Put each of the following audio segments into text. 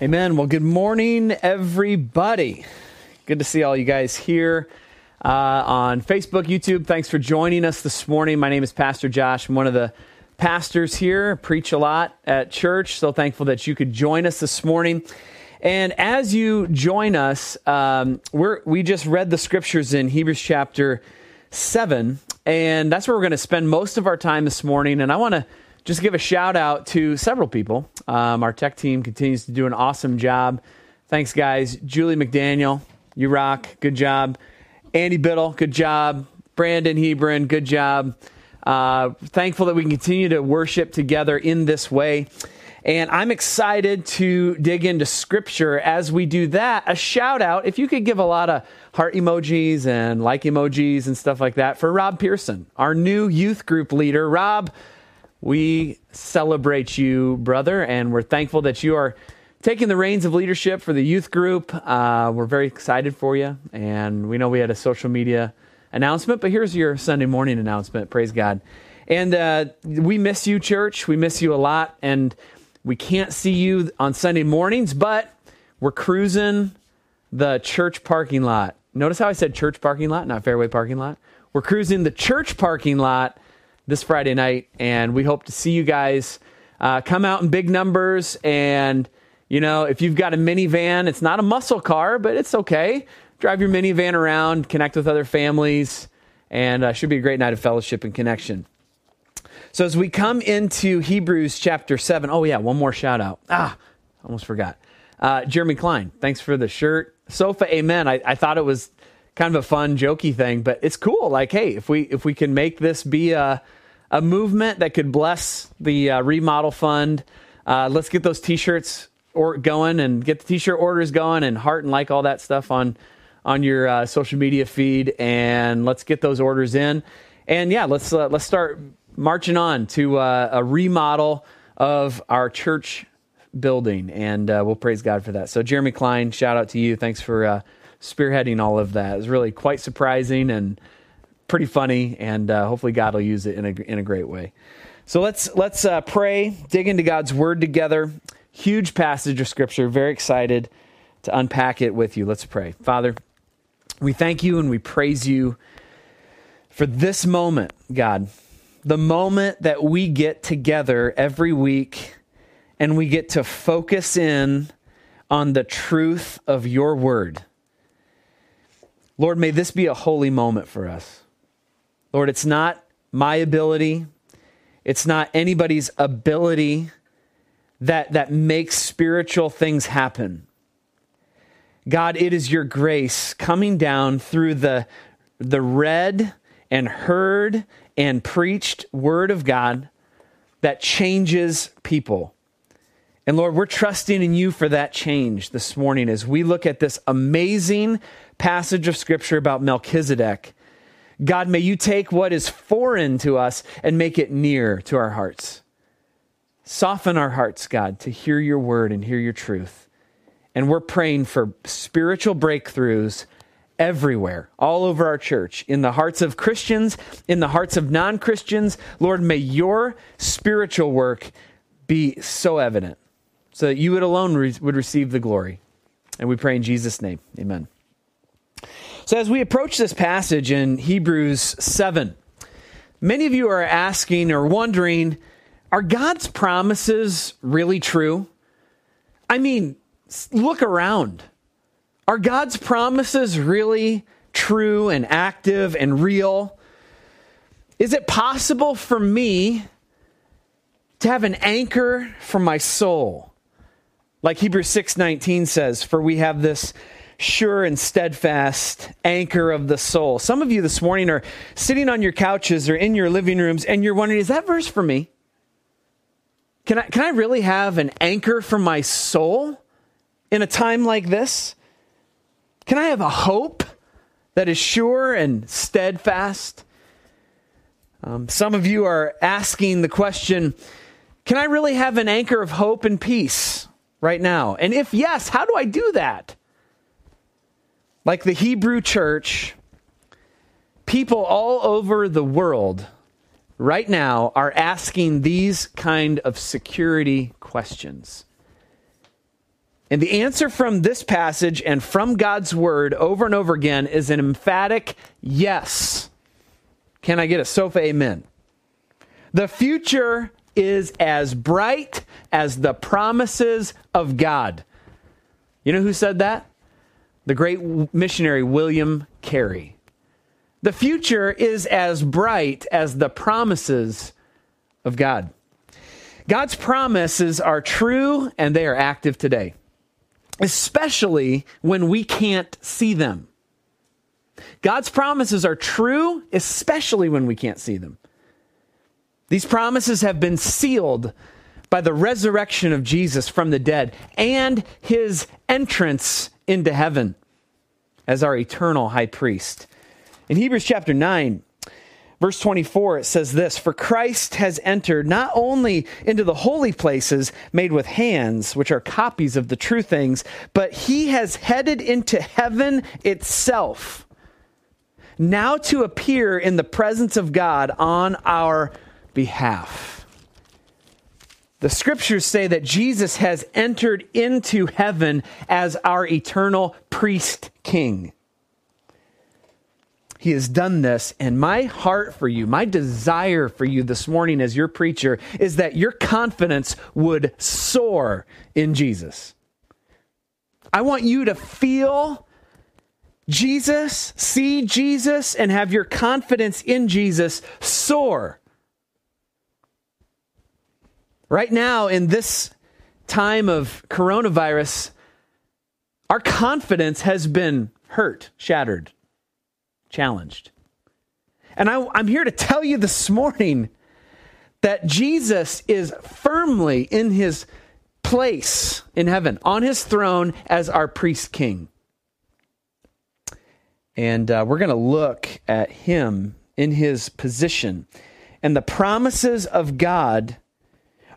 Amen. Well, good morning, everybody. Good to see all you guys here uh, on Facebook, YouTube. Thanks for joining us this morning. My name is Pastor Josh. I'm one of the pastors here, preach a lot at church. So thankful that you could join us this morning. And as you join us, um, we're, we just read the scriptures in Hebrews chapter 7, and that's where we're going to spend most of our time this morning. And I want to just give a shout out to several people. Um, our tech team continues to do an awesome job. Thanks, guys. Julie McDaniel, you rock. Good job. Andy Biddle, good job. Brandon Hebron, good job. Uh, thankful that we can continue to worship together in this way. And I'm excited to dig into scripture as we do that. A shout out, if you could give a lot of heart emojis and like emojis and stuff like that for Rob Pearson, our new youth group leader. Rob, we celebrate you, brother, and we're thankful that you are taking the reins of leadership for the youth group. Uh, we're very excited for you, and we know we had a social media announcement, but here's your Sunday morning announcement. Praise God. And uh, we miss you, church. We miss you a lot, and we can't see you on Sunday mornings, but we're cruising the church parking lot. Notice how I said church parking lot, not Fareway parking lot? We're cruising the church parking lot this Friday night, and we hope to see you guys uh, come out in big numbers. And you know, if you've got a minivan, it's not a muscle car, but it's okay. Drive your minivan around, connect with other families, and uh, should be a great night of fellowship and connection. So as we come into Hebrews chapter seven, oh yeah, one more shout out. Ah, almost forgot. Uh, Jeremy Klein, thanks for the shirt. Sofa, amen. I, I thought it was kind of a fun, jokey thing, but it's cool. Like, hey, if we if we can make this be a a movement that could bless the uh, remodel fund. Uh, let's get those t-shirts or going and get the t-shirt orders going and heart and like all that stuff on on your uh, social media feed and let's get those orders in. And yeah let's uh, let's start marching on to uh, a remodel of our church building and uh, we'll praise god for that. So jeremy klein shout out to you. Thanks for spearheading all of that. It was really quite surprising and pretty funny, and uh, hopefully God will use it in a, in a great way. So let's let's uh, pray, dig into God's Word together. Huge passage of Scripture. Very excited to unpack it with you. Let's pray, Father. We thank you and we praise you for this moment, God. The moment that we get together every week and we get to focus in on the truth of your word. Lord, may this be a holy moment for us. Lord, it's not my ability, it's not anybody's ability that, that makes spiritual things happen. God, it is your grace coming down through the, the read and heard and preached word of God that changes people. And Lord, we're trusting in you for that change this morning as we look at this amazing passage of scripture about Melchizedek God, may you take what is foreign to us and make it near to our hearts. Soften our hearts, God, to hear your word and hear your truth. And we're praying for spiritual breakthroughs everywhere, all over our church, in the hearts of Christians, in the hearts of non Christians. Lord, may your spiritual work be so evident so that you would alone re- would receive the glory. And we pray in Jesus' name. Amen. So, as we approach this passage in Hebrews 7, many of you are asking or wondering are God's promises really true? I mean, look around. Are God's promises really true and active and real? Is it possible for me to have an anchor for my soul? Like Hebrews 6:19 says, for we have this sure and steadfast anchor of the soul. Some of you this morning are sitting on your couches or in your living rooms and you're wondering, is that verse for me? Can I, can I really have an anchor for my soul in a time like this? Can I have a hope that is sure and steadfast? Um, some of you are asking the question Can I really have an anchor of hope and peace right now? And if yes, how do I do that? Like the Hebrew church, people all over the world right now are asking these kind of security questions. And the answer from this passage and from God's word over and over again is an emphatic yes. Can I get a sofa amen? The future is as bright as the promises of God. You know who said that? The great missionary William Carey. The future is as bright as the promises of God. God's promises are true and they are active today, especially when we can't see them. God's promises are true, especially when we can't see them. These promises have been sealed by the resurrection of Jesus from the dead and his entrance into heaven as our eternal high priest. In Hebrews chapter 9, verse 24, it says this For Christ has entered not only into the holy places made with hands, which are copies of the true things, but he has headed into heaven itself, now to appear in the presence of God on our behalf. The scriptures say that Jesus has entered into heaven as our eternal priest king. He has done this, and my heart for you, my desire for you this morning as your preacher is that your confidence would soar in Jesus. I want you to feel Jesus, see Jesus, and have your confidence in Jesus soar. Right now, in this time of coronavirus, our confidence has been hurt, shattered, challenged. And I, am here to tell you this morning that Jesus is firmly in his place in heaven, on his throne as our priest king. And uh, we're going to look at him in his position and the promises of God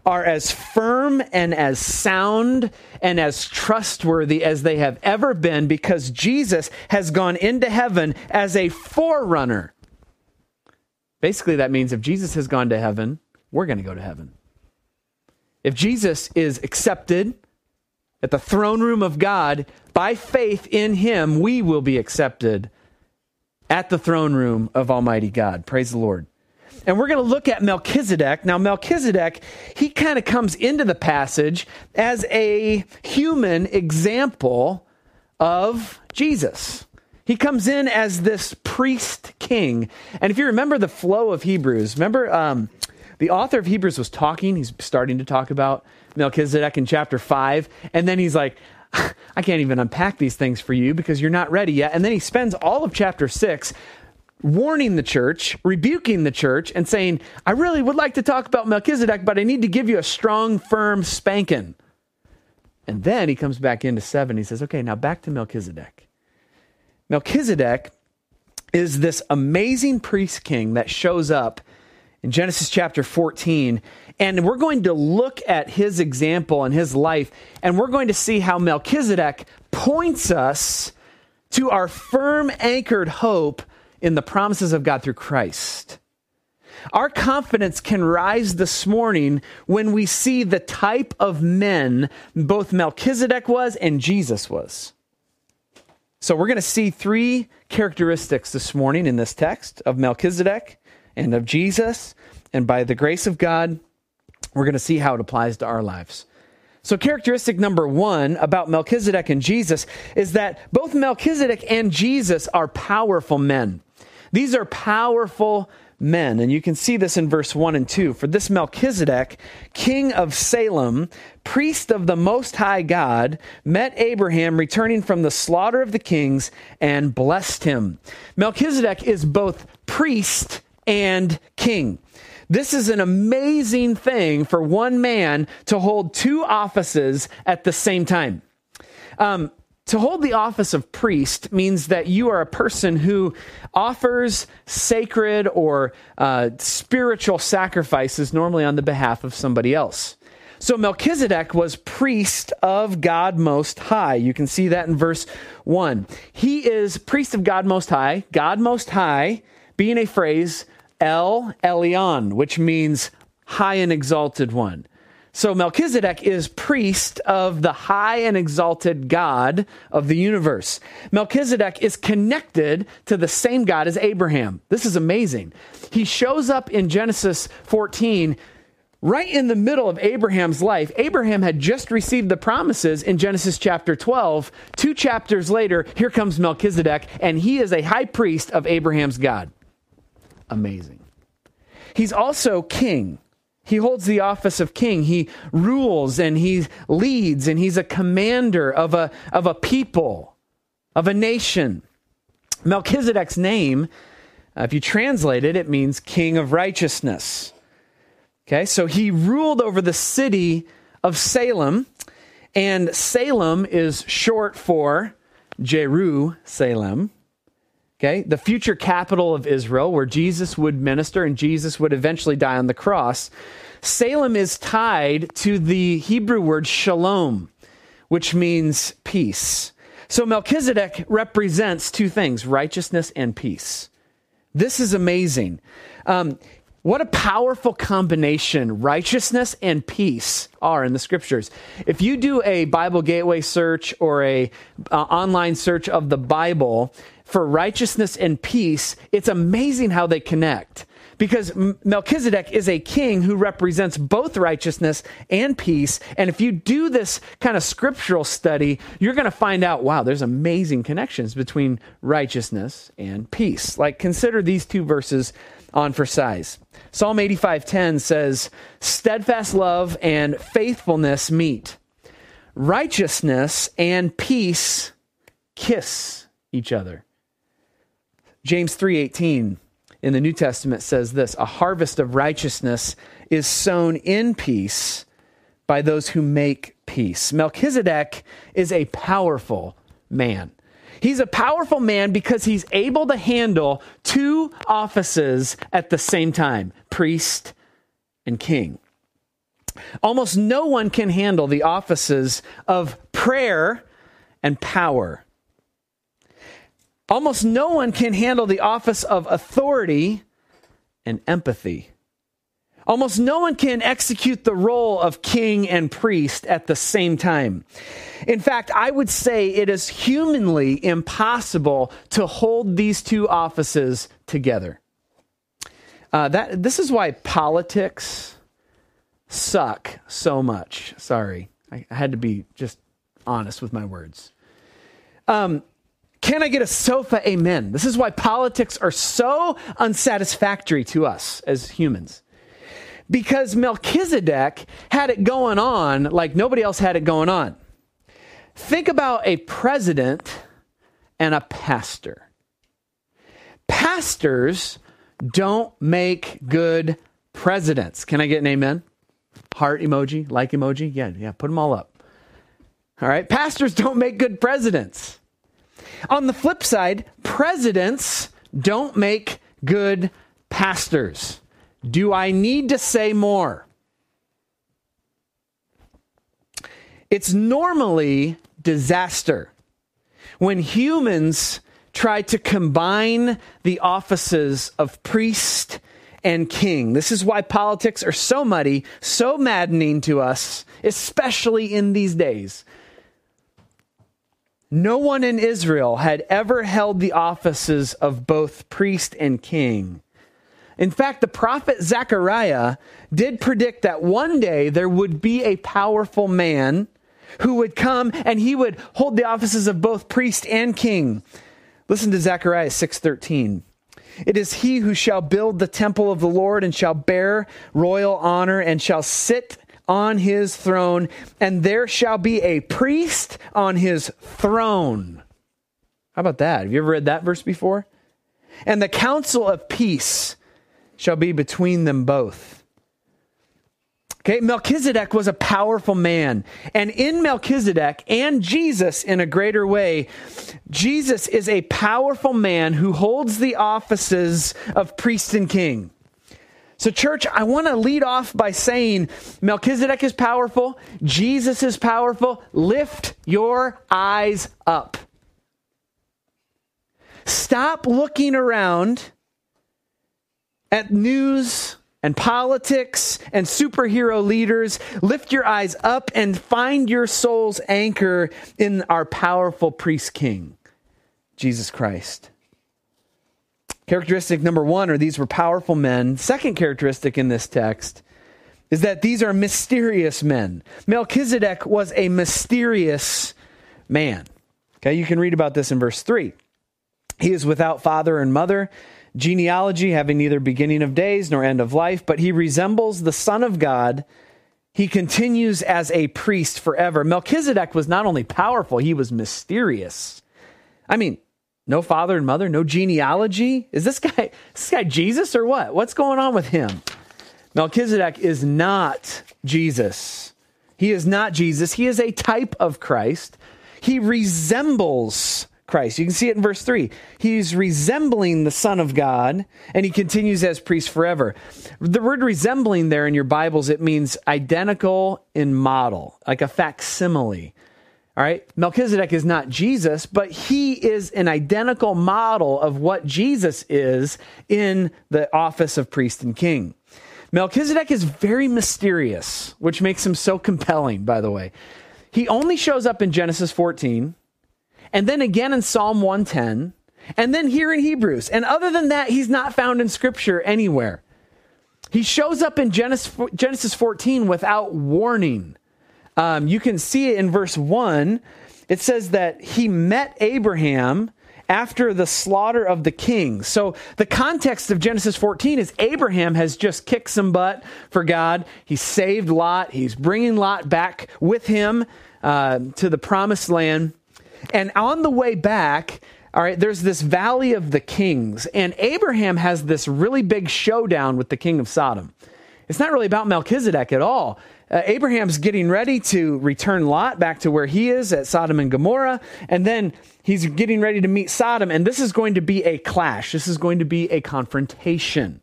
are as firm and as sound and as trustworthy as they have ever been because Jesus has gone into heaven as a forerunner. Basically, that means if Jesus has gone to heaven, we're going to go to heaven. If Jesus is accepted at the throne room of God by faith in him, we will be accepted at the throne room of Almighty God. Praise the Lord and we're going to look at Melchizedek. Now, Melchizedek, he kind of comes into the passage as a human example of Jesus. He comes in as this priest king. And if you remember the flow of Hebrews, remember um, the author of Hebrews was talking, he's starting to talk about Melchizedek in chapter 5, and then he's like, I can't even unpack these things for you because you're not ready yet. And then he spends all of chapter 6 warning the church, rebuking the church, and saying, I really would like to talk about Melchizedek, but I need to give you a strong, firm spanking. And then he comes back into seven. He says, Okay, now back to Melchizedek. Melchizedek is this amazing priest king that shows up in Genesis chapter 14. And we're going to look at his example and his life, and we're going to see how Melchizedek points us to our firm anchored hope in the promises of God through Christ. Our confidence can rise this morning when we see the type of men both Melchizedek was and Jesus was. So, we're going to see three characteristics this morning in this text of Melchizedek and of Jesus. And by the grace of God, we're going to see how it applies to our lives. So, characteristic number one about Melchizedek and Jesus is that both Melchizedek and Jesus are powerful men. These are powerful men, and you can see this in verse 1 and 2. For this Melchizedek, king of Salem, priest of the Most High God, met Abraham returning from the slaughter of the kings and blessed him. Melchizedek is both priest and king. This is an amazing thing for one man to hold two offices at the same time. Um, to hold the office of priest means that you are a person who offers sacred or uh, spiritual sacrifices, normally on the behalf of somebody else. So Melchizedek was priest of God Most High. You can see that in verse 1. He is priest of God Most High, God Most High being a phrase, El Elyon, which means high and exalted one. So Melchizedek is priest of the high and exalted God of the universe. Melchizedek is connected to the same God as Abraham. This is amazing. He shows up in Genesis 14 right in the middle of Abraham's life. Abraham had just received the promises in Genesis chapter 12. Two chapters later, here comes Melchizedek, and he is a high priest of Abraham's God. Amazing. He's also king. He holds the office of king. He rules and he leads and he's a commander of a, of a people, of a nation. Melchizedek's name, uh, if you translate it, it means king of righteousness. Okay, so he ruled over the city of Salem, and Salem is short for Jerusalem. Okay, the future capital of Israel, where Jesus would minister and Jesus would eventually die on the cross. Salem is tied to the Hebrew word shalom, which means peace. So Melchizedek represents two things righteousness and peace. This is amazing. Um, what a powerful combination righteousness and peace are in the scriptures. If you do a Bible Gateway search or a uh, online search of the Bible, for righteousness and peace, it's amazing how they connect. Because Melchizedek is a king who represents both righteousness and peace. And if you do this kind of scriptural study, you're going to find out wow, there's amazing connections between righteousness and peace. Like, consider these two verses on for size. Psalm 85:10 says, "Steadfast love and faithfulness meet. Righteousness and peace kiss each other." James 3:18 in the New Testament says this, a harvest of righteousness is sown in peace by those who make peace. Melchizedek is a powerful man. He's a powerful man because he's able to handle two offices at the same time priest and king. Almost no one can handle the offices of prayer and power. Almost no one can handle the office of authority and empathy. Almost no one can execute the role of king and priest at the same time. In fact, I would say it is humanly impossible to hold these two offices together. Uh, that, this is why politics suck so much. Sorry, I, I had to be just honest with my words. Um, can I get a sofa? Amen. This is why politics are so unsatisfactory to us as humans. Because Melchizedek had it going on like nobody else had it going on. Think about a president and a pastor. Pastors don't make good presidents. Can I get an amen? Heart emoji, like emoji? Yeah, yeah, put them all up. All right, pastors don't make good presidents. On the flip side, presidents don't make good pastors. Do I need to say more? It's normally disaster when humans try to combine the offices of priest and king. This is why politics are so muddy, so maddening to us, especially in these days. No one in Israel had ever held the offices of both priest and king. In fact, the prophet Zechariah did predict that one day there would be a powerful man who would come and he would hold the offices of both priest and king. Listen to Zechariah 6:13. It is he who shall build the temple of the Lord and shall bear royal honor and shall sit on his throne, and there shall be a priest on his throne. How about that? Have you ever read that verse before? And the counsel of peace shall be between them both. Okay, Melchizedek was a powerful man. And in Melchizedek and Jesus in a greater way, Jesus is a powerful man who holds the offices of priest and king. So, church, I want to lead off by saying Melchizedek is powerful, Jesus is powerful. Lift your eyes up. Stop looking around at news and politics and superhero leaders. Lift your eyes up and find your soul's anchor in our powerful priest king, Jesus Christ. Characteristic number one are these were powerful men. Second characteristic in this text is that these are mysterious men. Melchizedek was a mysterious man. Okay, you can read about this in verse 3. He is without father and mother, genealogy having neither beginning of days nor end of life, but he resembles the Son of God. He continues as a priest forever. Melchizedek was not only powerful, he was mysterious. I mean, no father and mother, no genealogy. Is this guy is this guy Jesus or what? What's going on with him? Melchizedek is not Jesus. He is not Jesus. He is a type of Christ. He resembles Christ. You can see it in verse 3. He's resembling the Son of God, and he continues as priest forever. The word resembling there in your Bibles, it means identical in model, like a facsimile. All right. Melchizedek is not Jesus, but he is an identical model of what Jesus is in the office of priest and king. Melchizedek is very mysterious, which makes him so compelling, by the way. He only shows up in Genesis 14, and then again in Psalm 110, and then here in Hebrews. And other than that, he's not found in Scripture anywhere. He shows up in Genesis 14 without warning. Um, you can see it in verse 1. It says that he met Abraham after the slaughter of the kings. So the context of Genesis 14 is Abraham has just kicked some butt for God. He saved Lot. He's bringing Lot back with him uh, to the promised land. And on the way back, all right, there's this valley of the kings, and Abraham has this really big showdown with the king of Sodom. It's not really about Melchizedek at all. Uh, Abraham's getting ready to return Lot back to where he is at Sodom and Gomorrah, and then he's getting ready to meet Sodom, and this is going to be a clash. This is going to be a confrontation.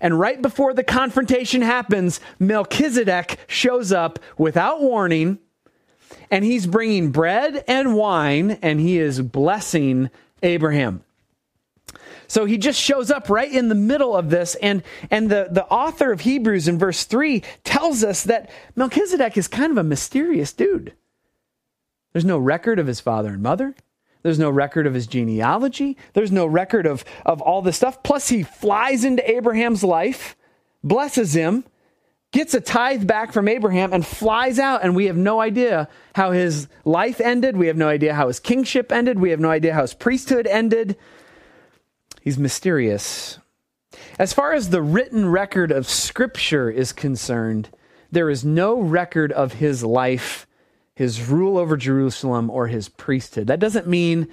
And right before the confrontation happens, Melchizedek shows up without warning, and he's bringing bread and wine, and he is blessing Abraham. So he just shows up right in the middle of this. And, and the, the author of Hebrews in verse 3 tells us that Melchizedek is kind of a mysterious dude. There's no record of his father and mother. There's no record of his genealogy. There's no record of, of all this stuff. Plus, he flies into Abraham's life, blesses him, gets a tithe back from Abraham, and flies out. And we have no idea how his life ended. We have no idea how his kingship ended. We have no idea how his priesthood ended. He's mysterious. As far as the written record of Scripture is concerned, there is no record of his life, his rule over Jerusalem, or his priesthood. That doesn't mean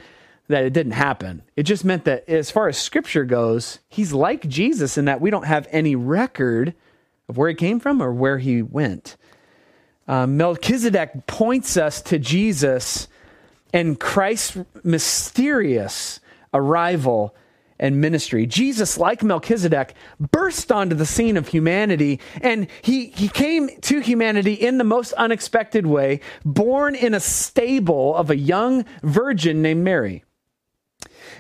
that it didn't happen. It just meant that as far as Scripture goes, he's like Jesus in that we don't have any record of where he came from or where he went. Uh, Melchizedek points us to Jesus and Christ's mysterious arrival and ministry. Jesus, like Melchizedek, burst onto the scene of humanity, and he, he came to humanity in the most unexpected way, born in a stable of a young virgin named Mary.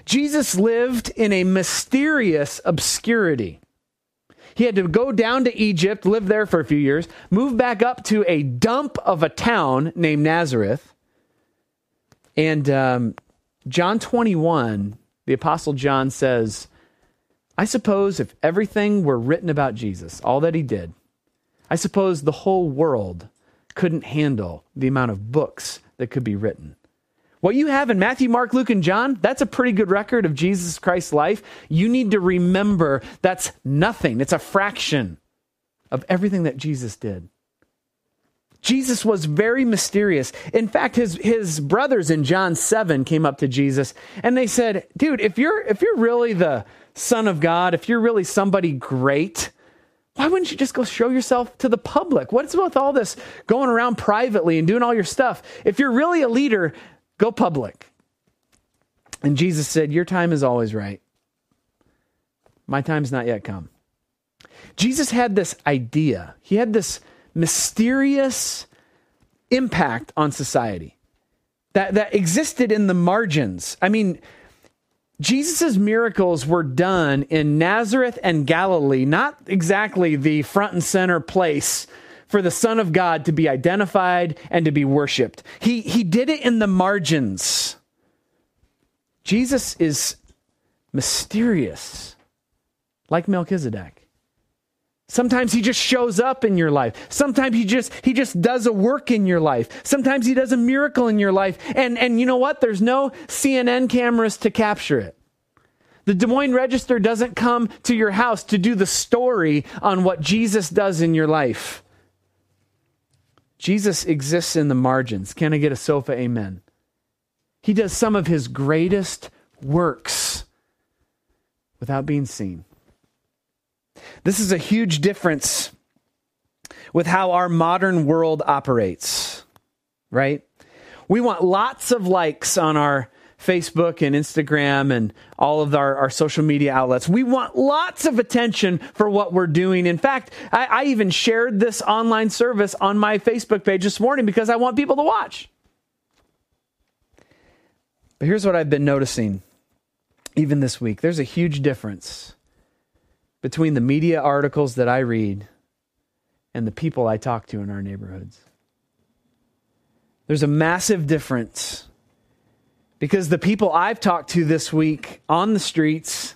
Jesus lived in a mysterious obscurity. He had to go down to Egypt, live there for a few years, move back up to a dump of a town named Nazareth. And um, John 21 the Apostle John says, I suppose if everything were written about Jesus, all that he did, I suppose the whole world couldn't handle the amount of books that could be written. What you have in Matthew, Mark, Luke, and John, that's a pretty good record of Jesus Christ's life. You need to remember that's nothing, it's a fraction of everything that Jesus did. Jesus was very mysterious. In fact, his, his brothers in John 7 came up to Jesus and they said, Dude, if you're, if you're really the Son of God, if you're really somebody great, why wouldn't you just go show yourself to the public? What's with all this going around privately and doing all your stuff? If you're really a leader, go public. And Jesus said, Your time is always right. My time's not yet come. Jesus had this idea. He had this mysterious impact on society that, that existed in the margins. I mean, Jesus' miracles were done in Nazareth and Galilee, not exactly the front and center place for the Son of God to be identified and to be worshiped. He, he did it in the margins. Jesus is mysterious, like Melchizedek. Sometimes he just shows up in your life. Sometimes he just he just does a work in your life. Sometimes he does a miracle in your life. And and you know what? There's no CNN cameras to capture it. The Des Moines Register doesn't come to your house to do the story on what Jesus does in your life. Jesus exists in the margins. Can I get a sofa amen? He does some of his greatest works without being seen. This is a huge difference with how our modern world operates, right? We want lots of likes on our Facebook and Instagram and all of our, our social media outlets. We want lots of attention for what we're doing. In fact, I, I even shared this online service on my Facebook page this morning because I want people to watch. But here's what I've been noticing even this week there's a huge difference between the media articles that I read and the people I talk to in our neighborhoods. There's a massive difference because the people I've talked to this week on the streets,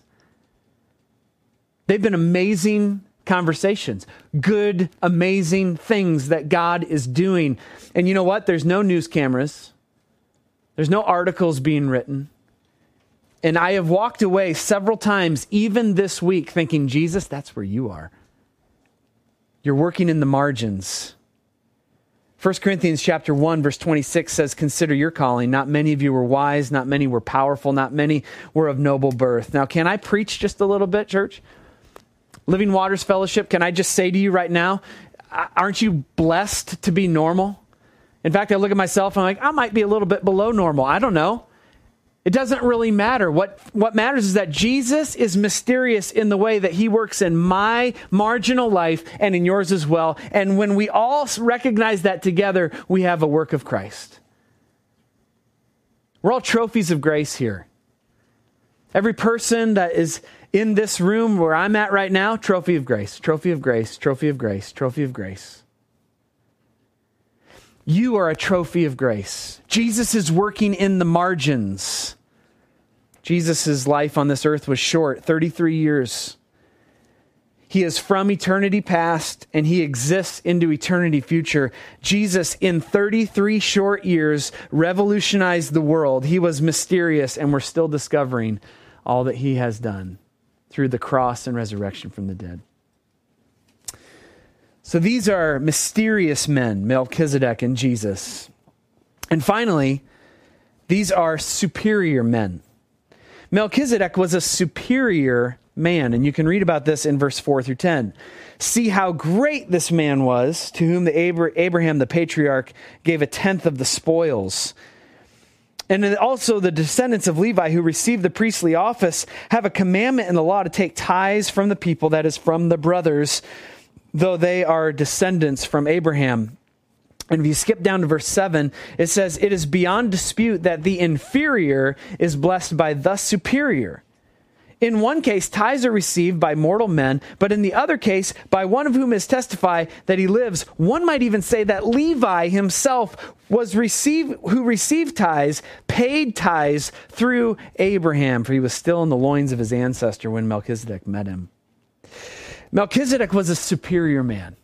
they've been amazing conversations, good, amazing things that God is doing. And you know what? There's no news cameras, there's no articles being written. And I have walked away several times, even this week, thinking, Jesus, that's where you are. You're working in the margins. 1 Corinthians chapter 1 verse 26 says consider your calling not many of you were wise not many were powerful not many were of noble birth. Now can I preach just a little bit church? Living Waters Fellowship can I just say to you right now aren't you blessed to be normal? In fact I look at myself and I'm like I might be a little bit below normal. I don't know. It doesn't really matter. What, what matters is that Jesus is mysterious in the way that he works in my marginal life and in yours as well. And when we all recognize that together, we have a work of Christ. We're all trophies of grace here. Every person that is in this room where I'm at right now, trophy of grace, trophy of grace, trophy of grace, trophy of grace. You are a trophy of grace. Jesus is working in the margins. Jesus' life on this earth was short 33 years. He is from eternity past and he exists into eternity future. Jesus, in 33 short years, revolutionized the world. He was mysterious, and we're still discovering all that he has done through the cross and resurrection from the dead. So these are mysterious men, Melchizedek and Jesus. And finally, these are superior men. Melchizedek was a superior man, and you can read about this in verse 4 through 10. See how great this man was, to whom the Abraham the patriarch gave a tenth of the spoils. And also, the descendants of Levi who received the priestly office have a commandment in the law to take tithes from the people, that is, from the brothers though they are descendants from Abraham. And if you skip down to verse 7, it says, It is beyond dispute that the inferior is blessed by the superior. In one case, tithes are received by mortal men, but in the other case, by one of whom is testified that he lives. One might even say that Levi himself was received, who received tithes, paid tithes through Abraham, for he was still in the loins of his ancestor when Melchizedek met him. Melchizedek was a superior man.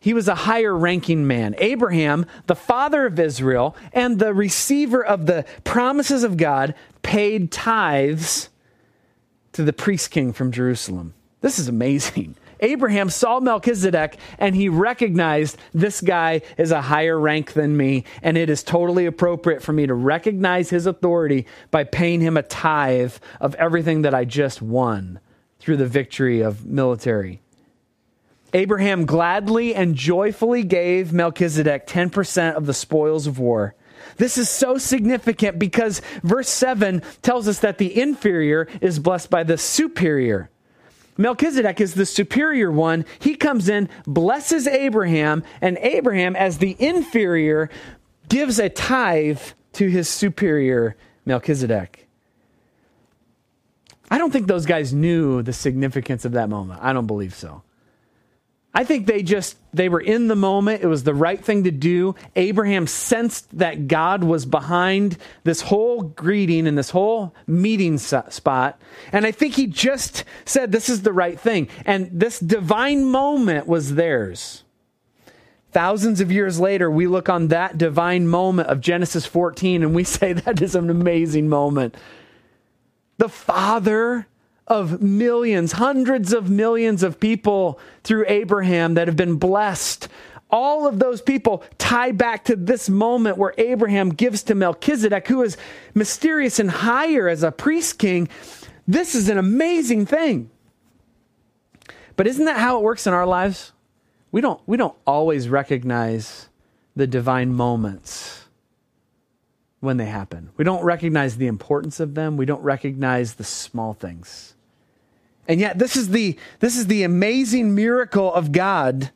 He was a higher ranking man. Abraham, the father of Israel and the receiver of the promises of God, paid tithes to the priest king from Jerusalem. This is amazing. Abraham saw Melchizedek and he recognized this guy is a higher rank than me, and it is totally appropriate for me to recognize his authority by paying him a tithe of everything that I just won through the victory of military. Abraham gladly and joyfully gave Melchizedek 10% of the spoils of war. This is so significant because verse 7 tells us that the inferior is blessed by the superior. Melchizedek is the superior one. He comes in, blesses Abraham, and Abraham, as the inferior, gives a tithe to his superior, Melchizedek. I don't think those guys knew the significance of that moment. I don't believe so. I think they just they were in the moment. It was the right thing to do. Abraham sensed that God was behind this whole greeting and this whole meeting spot. And I think he just said this is the right thing. And this divine moment was theirs. Thousands of years later, we look on that divine moment of Genesis 14 and we say that is an amazing moment. The Father of millions, hundreds of millions of people through Abraham that have been blessed. All of those people tie back to this moment where Abraham gives to Melchizedek, who is mysterious and higher as a priest king. This is an amazing thing. But isn't that how it works in our lives? We don't, we don't always recognize the divine moments when they happen. We don't recognize the importance of them. We don't recognize the small things. And yet this is the this is the amazing miracle of God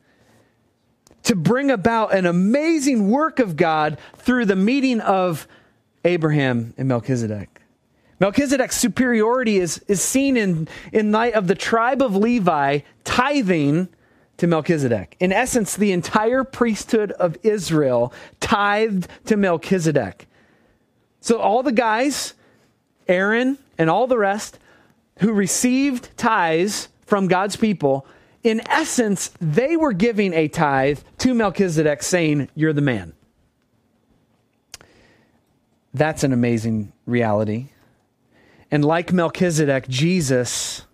to bring about an amazing work of God through the meeting of Abraham and Melchizedek. Melchizedek's superiority is, is seen in, in light of the tribe of Levi tithing to Melchizedek. In essence, the entire priesthood of Israel tithed to Melchizedek. So all the guys, Aaron and all the rest, who received tithes from God's people, in essence, they were giving a tithe to Melchizedek, saying, You're the man. That's an amazing reality. And like Melchizedek, Jesus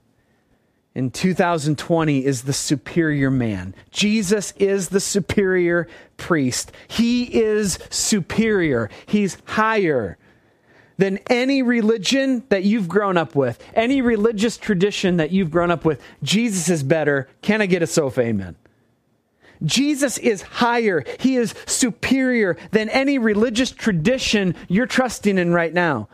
in 2020 is the superior man. Jesus is the superior priest. He is superior, he's higher than any religion that you've grown up with, any religious tradition that you've grown up with. Jesus is better. Can I get a sofa? Amen. Jesus is higher. He is superior than any religious tradition you're trusting in right now.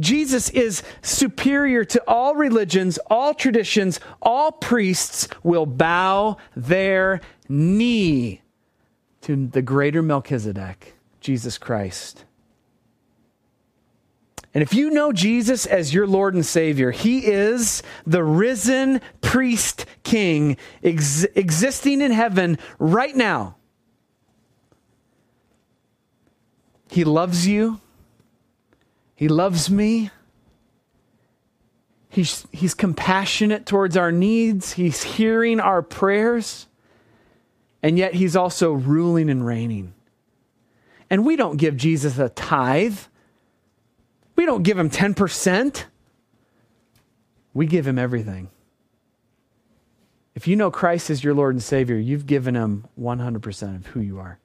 Jesus is superior to all religions, all traditions, all priests will bow their knee to the greater Melchizedek, Jesus Christ. And if you know Jesus as your Lord and Savior, He is the risen priest king ex- existing in heaven right now. He loves you. He loves me. He's, he's compassionate towards our needs. He's hearing our prayers. And yet, He's also ruling and reigning. And we don't give Jesus a tithe. We don't give him 10%. We give him everything. If you know Christ as your Lord and Savior, you've given him 100% of who you are.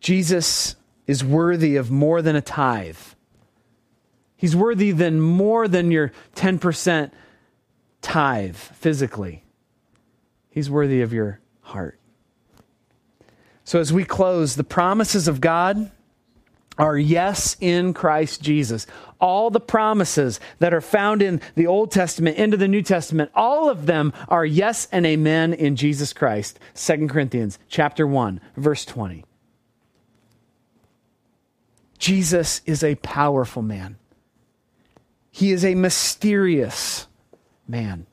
Jesus is worthy of more than a tithe. He's worthy than more than your 10% tithe physically. He's worthy of your heart. So as we close, the promises of God are yes in Christ Jesus. All the promises that are found in the Old Testament into the New Testament, all of them are yes and amen in Jesus Christ. 2 Corinthians chapter 1, verse 20. Jesus is a powerful man. He is a mysterious man.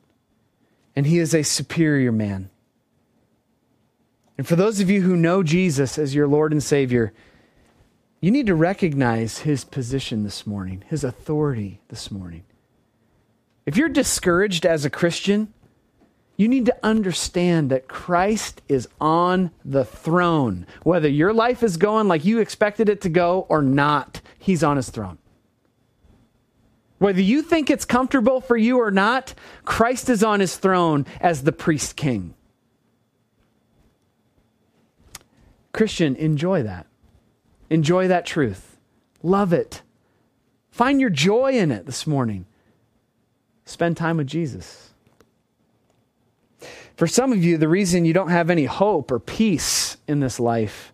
And he is a superior man. And for those of you who know Jesus as your Lord and Savior, you need to recognize his position this morning, his authority this morning. If you're discouraged as a Christian, you need to understand that Christ is on the throne. Whether your life is going like you expected it to go or not, he's on his throne. Whether you think it's comfortable for you or not, Christ is on his throne as the priest king. Christian, enjoy that. Enjoy that truth. Love it. Find your joy in it this morning. Spend time with Jesus. For some of you, the reason you don't have any hope or peace in this life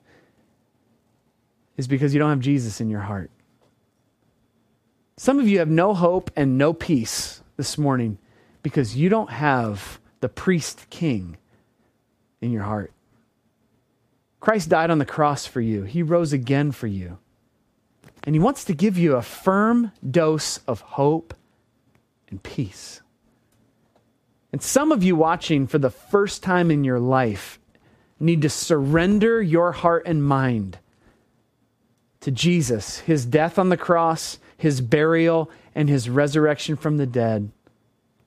is because you don't have Jesus in your heart. Some of you have no hope and no peace this morning because you don't have the priest king in your heart. Christ died on the cross for you, He rose again for you. And He wants to give you a firm dose of hope and peace. And some of you watching for the first time in your life need to surrender your heart and mind to Jesus, His death on the cross, His burial, and His resurrection from the dead,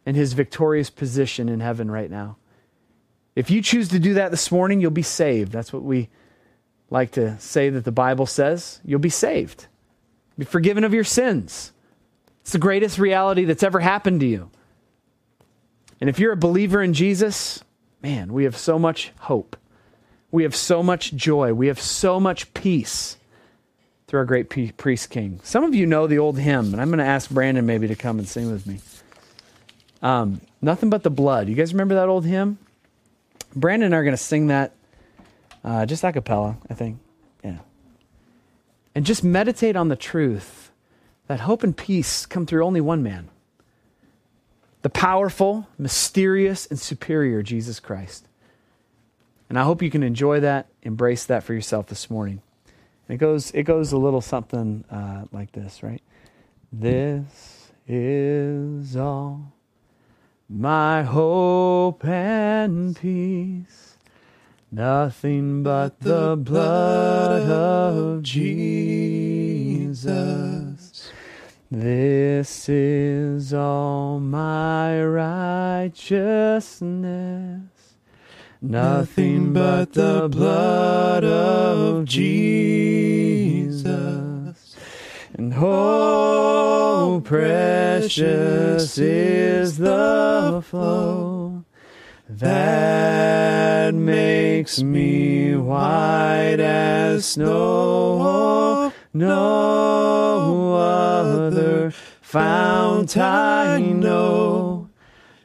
and His victorious position in heaven right now. If you choose to do that this morning, you'll be saved. That's what we like to say that the Bible says. You'll be saved, be forgiven of your sins. It's the greatest reality that's ever happened to you. And if you're a believer in Jesus, man, we have so much hope. We have so much joy. We have so much peace through our great priest king. Some of you know the old hymn, and I'm going to ask Brandon maybe to come and sing with me. Um, Nothing but the blood. You guys remember that old hymn? Brandon and I are going to sing that uh, just a cappella, I think. Yeah. And just meditate on the truth that hope and peace come through only one man the powerful, mysterious, and superior Jesus Christ. And I hope you can enjoy that, embrace that for yourself this morning. And it goes, it goes a little something uh, like this, right? This is all my hope and peace. Nothing but the blood of Jesus. This is all my righteousness. Nothing but the blood of Jesus. And oh, oh precious is the flow that makes me white as snow. No fount I know,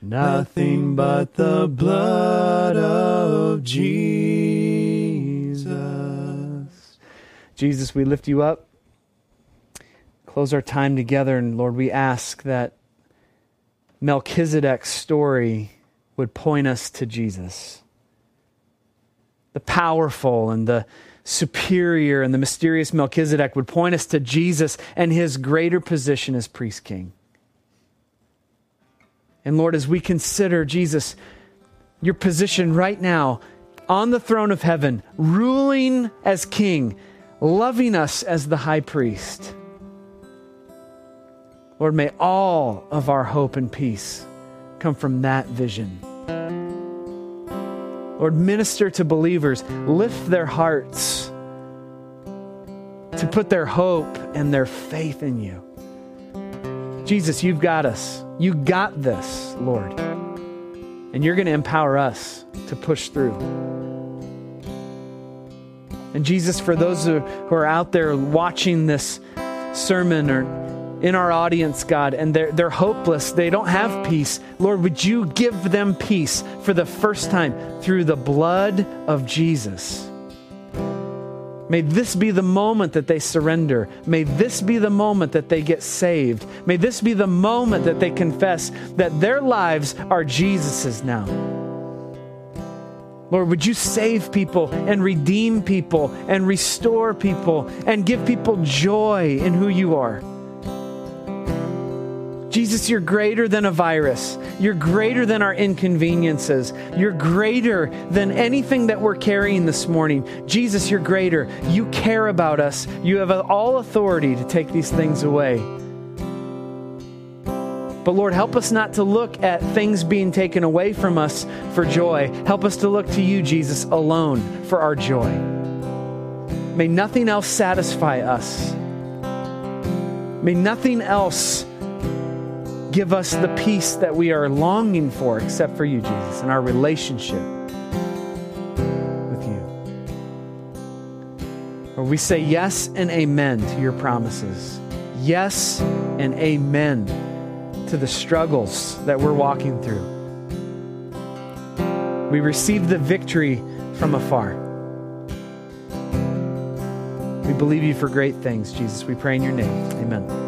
nothing but the blood of Jesus. Jesus, we lift you up. Close our time together, and Lord, we ask that Melchizedek's story would point us to Jesus. The powerful and the superior and the mysterious Melchizedek would point us to Jesus and his greater position as priest king. And Lord, as we consider Jesus, your position right now on the throne of heaven, ruling as king, loving us as the high priest. Lord, may all of our hope and peace come from that vision. Lord, minister to believers, lift their hearts to put their hope and their faith in you. Jesus, you've got us. You got this, Lord. And you're going to empower us to push through. And Jesus, for those who are out there watching this sermon or in our audience, God, and they're, they're hopeless. They don't have peace. Lord, would you give them peace for the first time through the blood of Jesus? May this be the moment that they surrender. May this be the moment that they get saved. May this be the moment that they confess that their lives are Jesus's now. Lord, would you save people and redeem people and restore people and give people joy in who you are? Jesus, you're greater than a virus. You're greater than our inconveniences. You're greater than anything that we're carrying this morning. Jesus, you're greater. You care about us. You have all authority to take these things away. But Lord, help us not to look at things being taken away from us for joy. Help us to look to you, Jesus, alone for our joy. May nothing else satisfy us. May nothing else give us the peace that we are longing for except for you, Jesus, and our relationship with you. Where we say yes and amen to your promises. Yes and amen to the struggles that we're walking through. We receive the victory from afar. We believe you for great things, Jesus. We pray in your name. Amen.